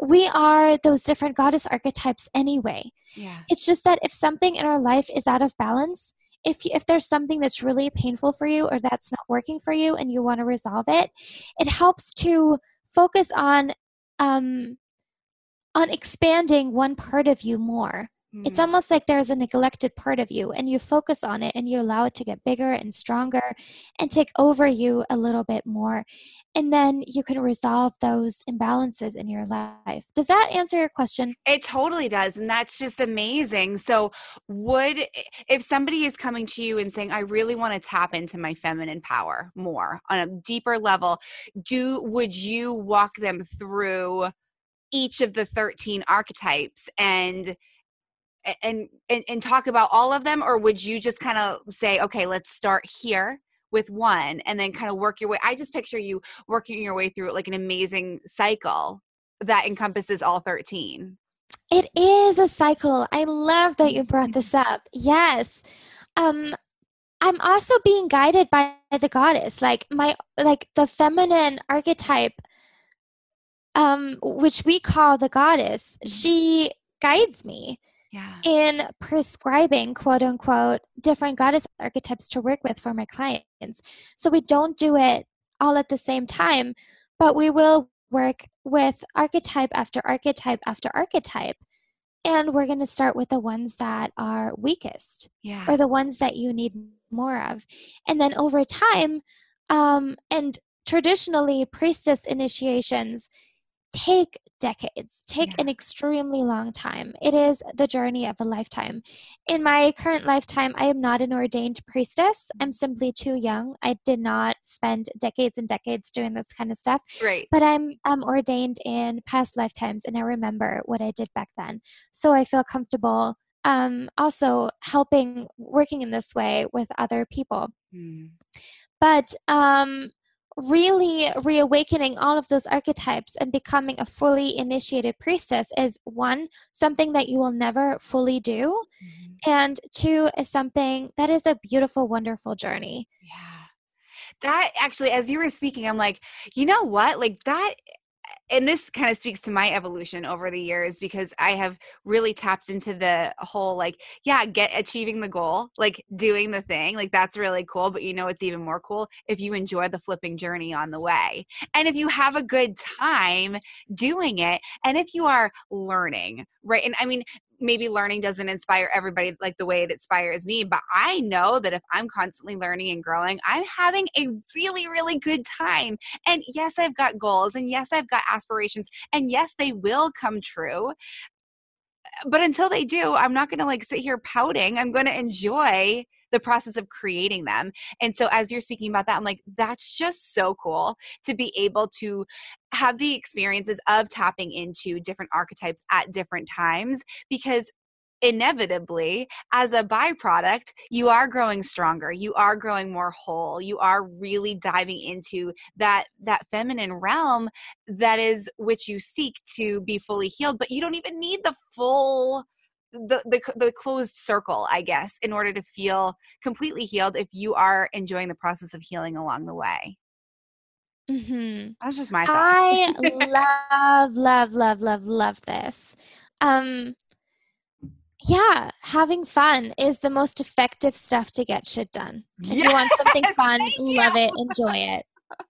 B: we are those different goddess archetypes anyway.
A: Yeah.
B: It's just that if something in our life is out of balance, if if there's something that's really painful for you or that's not working for you and you want to resolve it, it helps to focus on um, on expanding one part of you more it's mm. almost like there's a neglected part of you, and you focus on it and you allow it to get bigger and stronger and take over you a little bit more. And then you can resolve those imbalances in your life. Does that answer your question?
A: It totally does. And that's just amazing. So, would, if somebody is coming to you and saying, I really want to tap into my feminine power more on a deeper level, do, would you walk them through each of the 13 archetypes and, and, and and talk about all of them or would you just kind of say okay let's start here with one and then kind of work your way i just picture you working your way through like an amazing cycle that encompasses all 13
B: it is a cycle i love that you brought this up yes. Um i'm also being guided by the goddess like my like the feminine archetype um which we call the goddess mm-hmm. she guides me
A: yeah.
B: in prescribing quote unquote different goddess archetypes to work with for my clients. So we don't do it all at the same time, but we will work with archetype after archetype after archetype and we're going to start with the ones that are weakest
A: Yeah.
B: or the ones that you need more of. And then over time, um, and traditionally, priestess initiations take decades, take
A: Yeah.
B: an extremely long time. It is the journey of a lifetime. In my current lifetime, I am not an ordained priestess. I'm simply too young. I did not spend decades and decades doing this kind of stuff
A: Great.
B: but I'm I'm ordained in past lifetimes, and I remember what I did back then. So I feel comfortable. Um, also helping working in this way with other people,
A: Mm.
B: but um, really reawakening all of those archetypes and becoming a fully initiated priestess is one something that you will never fully do,
A: Mhm.
B: and two is something that is a beautiful, wonderful journey.
A: Yeah. That actually, as you were speaking, I'm like, you know what? Like that, and this kind of speaks to my evolution over the years because I have really tapped into the whole like, yeah, get achieving the goal, like doing the thing. Like that's really cool. But you know, it's even more cool if you enjoy the flipping journey on the way. And if you have a good time doing it, and if you are learning, right? And I mean, maybe learning doesn't inspire everybody like the way it inspires me, but I know that if I'm constantly learning and growing, I'm having a really, really good time. And yes, I've got goals, and yes, I've got aspirations, and yes, they will come true. But until they do, I'm not going to like sit here pouting. I'm going to enjoy the process of creating them. And so, as you're speaking about that, I'm like, that's just so cool to be able to have the experiences of tapping into different archetypes at different times because inevitably as a byproduct you are growing stronger you are growing more whole you are really diving into that that feminine realm that is which you seek to be fully healed but you don't even need the full the, the the closed circle i guess in order to feel completely healed if you are enjoying the process of healing along the way
B: mm-hmm.
A: that's just my thought
B: I love, love, love, love, love this. Um, yeah, having fun is the most effective stuff to get shit done. If you want something fun, love it, enjoy it.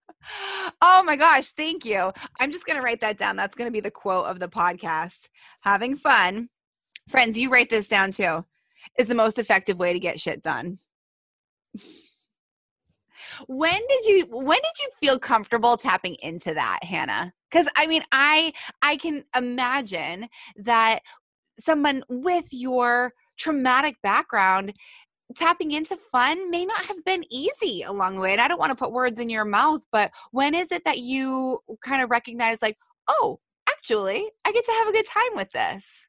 A: Oh my gosh, thank you. I'm just going to write that down. That's going to be the quote of the podcast. Having fun. Friends, you write this down too. Is the most effective way to get shit done. When did you when did you feel comfortable tapping into that, Hannah? Cuz I mean, I I can imagine that someone with your traumatic background tapping into fun may not have been easy along the way. And I don't want to put words in your mouth, but when is it that you kind of recognize, like, oh, actually, I get to have a good time with this?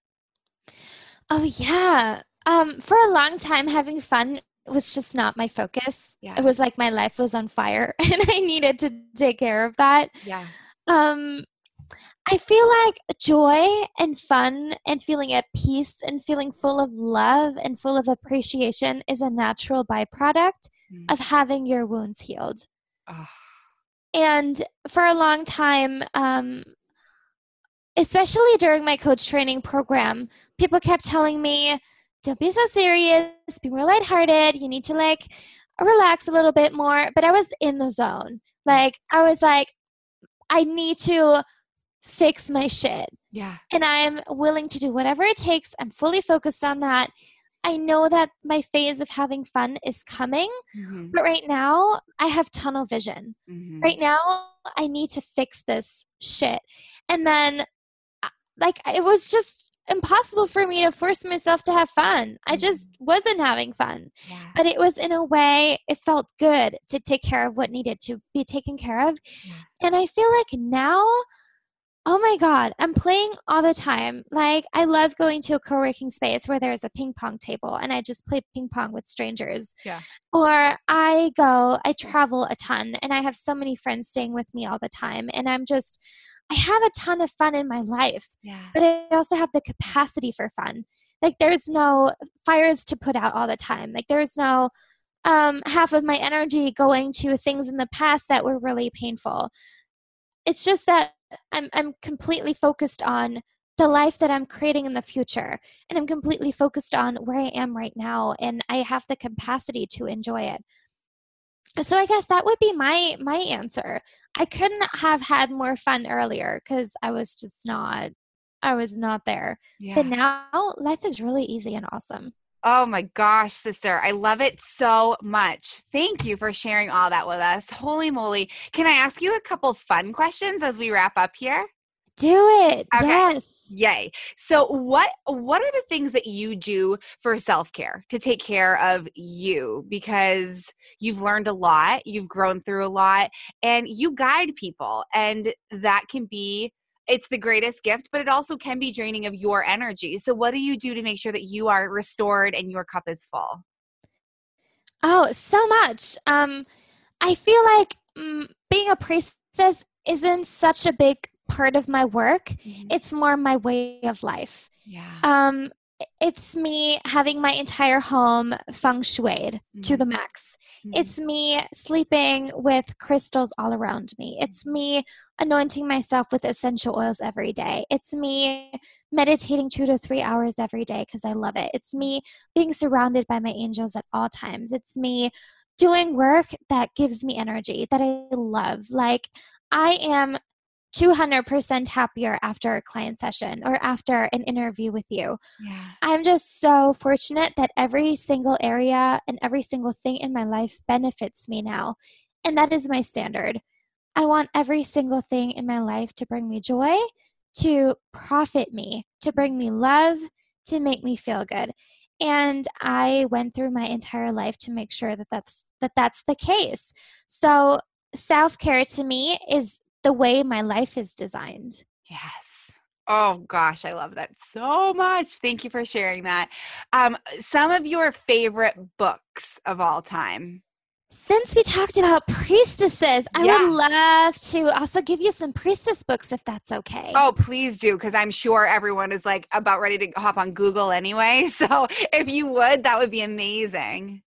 B: Oh yeah. Um, for a long time, having fun was just not my focus.
A: Yeah.
B: It was like my life was on fire, and I needed to take care of that.
A: Yeah.
B: Um, I feel like joy and fun and feeling at peace and feeling full of love and full of appreciation is a natural byproduct
A: Mm.
B: of having your wounds healed.
A: Oh,
B: And for a long time, um, especially during my coach training program, people kept telling me, don't be so serious, be more lighthearted, you need to like relax a little bit more. But I was in the zone. Like, I was like, I need to fix my shit.
A: yeah.
B: And I'm willing to do whatever it takes. I'm fully focused on that. I know that my phase of having fun is coming,
A: Mhm,
B: but right now I have tunnel vision
A: mhm.
B: right now i need to fix this shit and then like it was just impossible for me to force myself to have fun. I mm-hmm. just wasn't having fun.
A: Yeah.
B: but it was in a way it felt good to take care of what needed to be taken care of.
A: Yeah.
B: and i feel like now oh my god i'm playing all the time. Like i love going to a co-working space where there's a ping pong table and i just play ping pong with strangers.
A: Yeah.
B: or i go i travel a ton and i have so many friends staying with me all the time. And i'm just i have a ton of fun in my life
A: Yeah.
B: but I also have the capacity for fun. Like there's no fires to put out all the time. Like there's no um, half of my energy going to things in the past that were really painful. It's just that I'm I'm completely focused on the life that I'm creating in the future, and I'm completely focused on where I am right now, and I have the capacity to enjoy it. So I guess that would be my my answer. I couldn't have had more fun earlier because I was just not I was not there. Yeah. But now life is really easy and awesome.
A: Oh my gosh, sister. I love it so much. Thank you for sharing all that with us. Holy moly. Can I ask you a couple fun questions as we wrap up here?
B: Do it. Okay. Yes.
A: Yay. So what what are the things that you do for self-care to take care of you because you've learned a lot, you've grown through a lot and you guide people and that can be it's the greatest gift, but it also can be draining of your energy. So, what do you do to make sure that you are restored and your cup is full?
B: Oh, so much. Um, I feel like mm, being a priestess isn't such a big part of my work. Mm-hmm. It's more my way of life.
A: Yeah.
B: Um, it's me having my entire home feng shuied mm-hmm. to the max. Mm-hmm. It's me sleeping with crystals all around me. It's me anointing myself with essential oils every day. It's me meditating two to three hours every day because I love it. It's me being surrounded by my angels at all times. It's me doing work that gives me energy that I love. Like, I am 200% happier after a client session or after an interview with you.
A: Yeah.
B: I'm just so fortunate that every single area and every single thing in my life benefits me now. And that is my standard. I want every single thing in my life to bring me joy, to profit me, to bring me love, to make me feel good. And I went through my entire life to make sure that that's that that's the case. So self-care to me is the way my life is designed.
A: Yes. Oh gosh, I love that so much. Thank you for sharing that. Um, some of your favorite books of all time.
B: Since we talked about priestesses, I yeah. would love to also give you some priestess books if that's okay.
A: Oh, please do, because I'm sure everyone is like about ready to hop on Google anyway. So if you would, that would be amazing.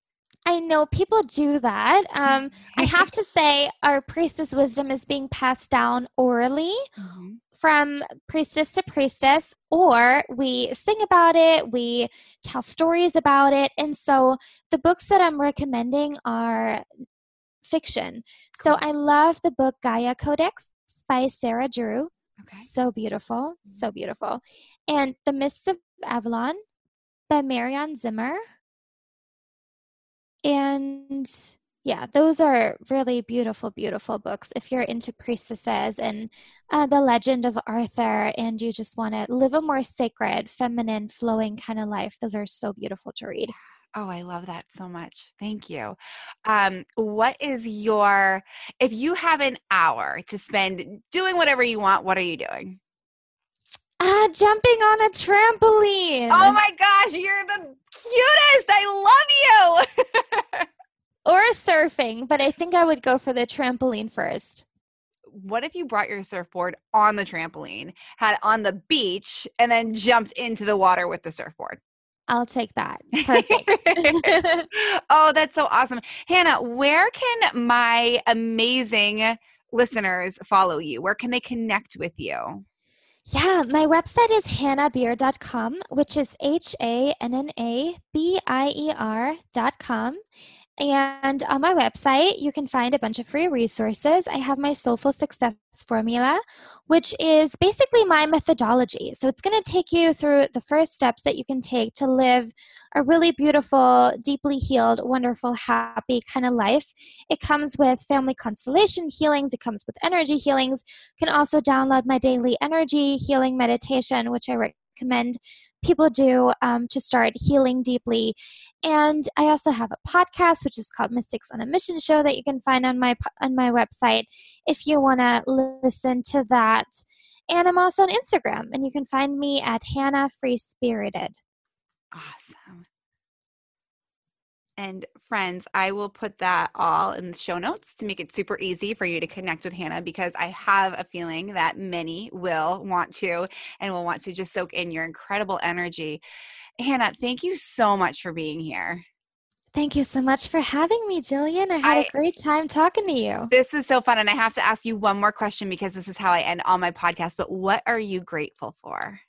B: I know people do that. Um, I have to say, our priestess wisdom is being passed down orally mm-hmm. from priestess to priestess, or we sing about it, we tell stories about it. And so the books that I'm recommending are fiction. So I love the book Gaia Codex by Sarah Drew. Okay. So beautiful, so mm-hmm. beautiful. And The Mists of Avalon by Marion Zimmer. And yeah, those are really beautiful, beautiful books. If you're into priestesses and uh, the legend of Arthur and you just want to live a more sacred, feminine, flowing kind of life, those are so beautiful to read.
A: Oh, I love that so much. Thank you. Um, what is your, if you have an hour to spend doing whatever you want, what are you doing?
B: Ah, jumping on a trampoline.
A: Oh my gosh, you're the cutest. I love you.
B: or surfing, but I think I would go for the trampoline first.
A: What if you brought your surfboard on the trampoline, had it on the beach, and then jumped into the water with the surfboard?
B: I'll take that. Perfect.
A: oh, that's so awesome. Hannah, where can my amazing listeners follow you? Where can they connect with you?
B: Yeah, my website is hannahbier.com, which is H A N N A B I E R.com. And on my website, you can find a bunch of free resources. I have my Soulful Success Formula, which is basically my methodology. So it's going to take you through the first steps that you can take to live a really beautiful, deeply healed, wonderful, happy kind of life. It comes with family constellation healings, it comes with energy healings. You can also download my daily energy healing meditation, which I recommend people do um, to start healing deeply. And I also have a podcast, which is called Mystics on a Mission Show, that you can find on my on my website if you want to listen to that. And I'm also on Instagram, and you can find me at Hannah Free Spirited.
A: Awesome. And friends, I will put that all in the show notes to make it super easy for you to connect with Hannah because I have a feeling that many will want to and will want to just soak in your incredible energy. Hannah, thank you so much for being here.
B: Thank you so much for having me, Jillian. I had I, a great time talking to you.
A: This was so fun. And I have to ask you one more question because this is how I end all my podcasts. But what are you grateful for?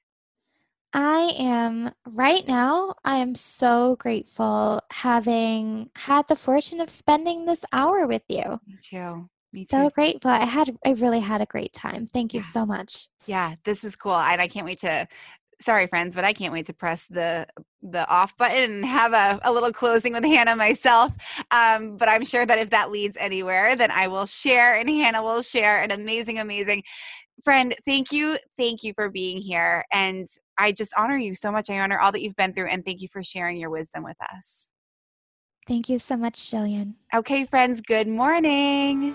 B: I am right now, I am so grateful having had the fortune of spending this hour with you.
A: Me too.
B: Me too. So grateful. I had I really had a great time. Thank you yeah. so much.
A: Yeah, this is cool. And I can't wait to sorry friends, but I can't wait to press the the off button and have a, a little closing with Hannah myself. Um, but I'm sure that if that leads anywhere, then I will share and Hannah will share an amazing, amazing friend. Thank you. Thank you for being here. And I just honor you so much. I honor all that you've been through and thank you for sharing your wisdom with us.
B: Thank you so much, Jillian.
A: Okay, friends, good morning.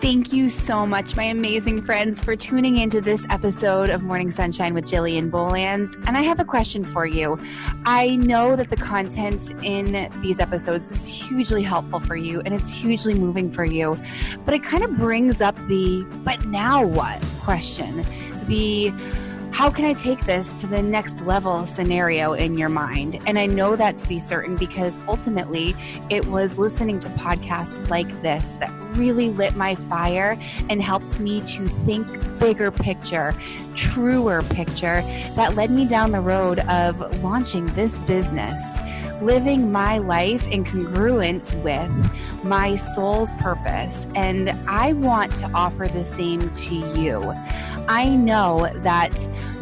A: Thank you so much, my amazing friends, for tuning into this episode of Morning Sunshine with Jillian Bolands. And I have a question for you. I know that the content in these episodes is hugely helpful for you and it's hugely moving for you, but it kind of brings up the but now what question. The how can I take this to the next level scenario in your mind? And I know that to be certain because ultimately it was listening to podcasts like this that really lit my fire and helped me to think bigger picture, truer picture that led me down the road of launching this business living my life in congruence with my soul's purpose. And I want to offer the same to you. I know that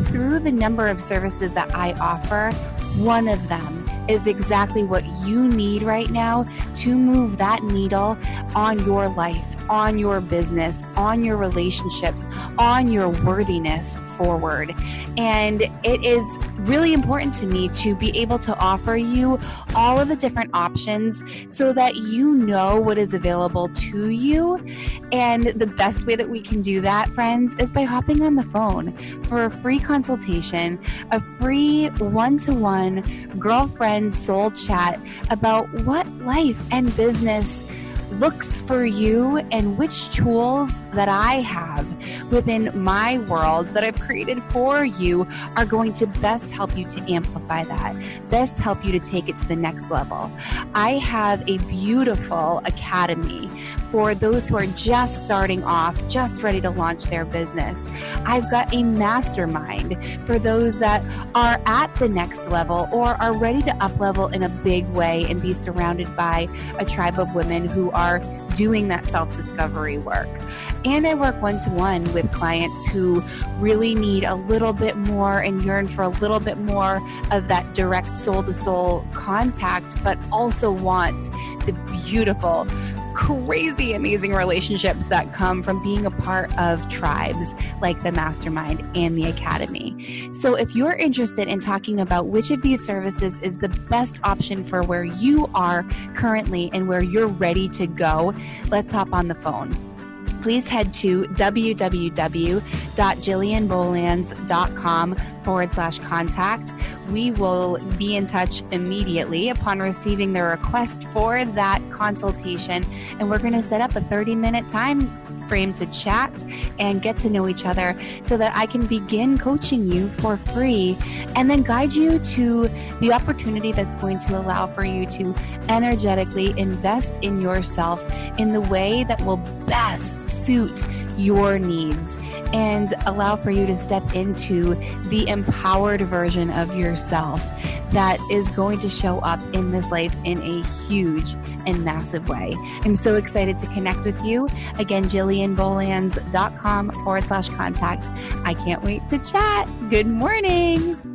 A: through the number of services that I offer, one of them is exactly what you need right now to move that needle on your life on your business, on your relationships, on your worthiness forward. And it is really important to me to be able to offer you all of the different options so that you know what is available to you. And the best way that we can do that, friends, is by hopping on the phone for a free consultation, a free one to one girlfriend soul chat about what life and business looks for you and which tools that I have within my world that I've created for you are going to best help you to amplify that, best help you to take it to the next level. I have a beautiful academy for those who are just starting off, just ready to launch their business. I've got a mastermind for those that are at the next level or are ready to up level in a big way and be surrounded by a tribe of women who are doing that self discovery work. And I work one to one with clients who really need a little bit more and yearn for a little bit more of that direct soul to soul contact, but also want the beautiful crazy amazing relationships that come from being a part of tribes like the Mastermind and the Academy. So, if you're interested in talking about which of these services is the best option for where you are currently and where you're ready to go, let's hop on the phone please head to www.jillianbolands.com forward slash contact. We will be in touch immediately upon receiving the request for that consultation. And we're going to set up a 30 minute time frame to chat and get to know each other so that I can begin coaching you for free and then guide you to the opportunity that's going to allow for you to energetically invest in yourself in the way that will best suit your needs and allow for you to step into the empowered version of yourself that is going to show up in this life in a huge and massive way. I'm so excited to connect with you. Again, jillianbolands.com forward slash contact. I can't wait to chat. Good morning.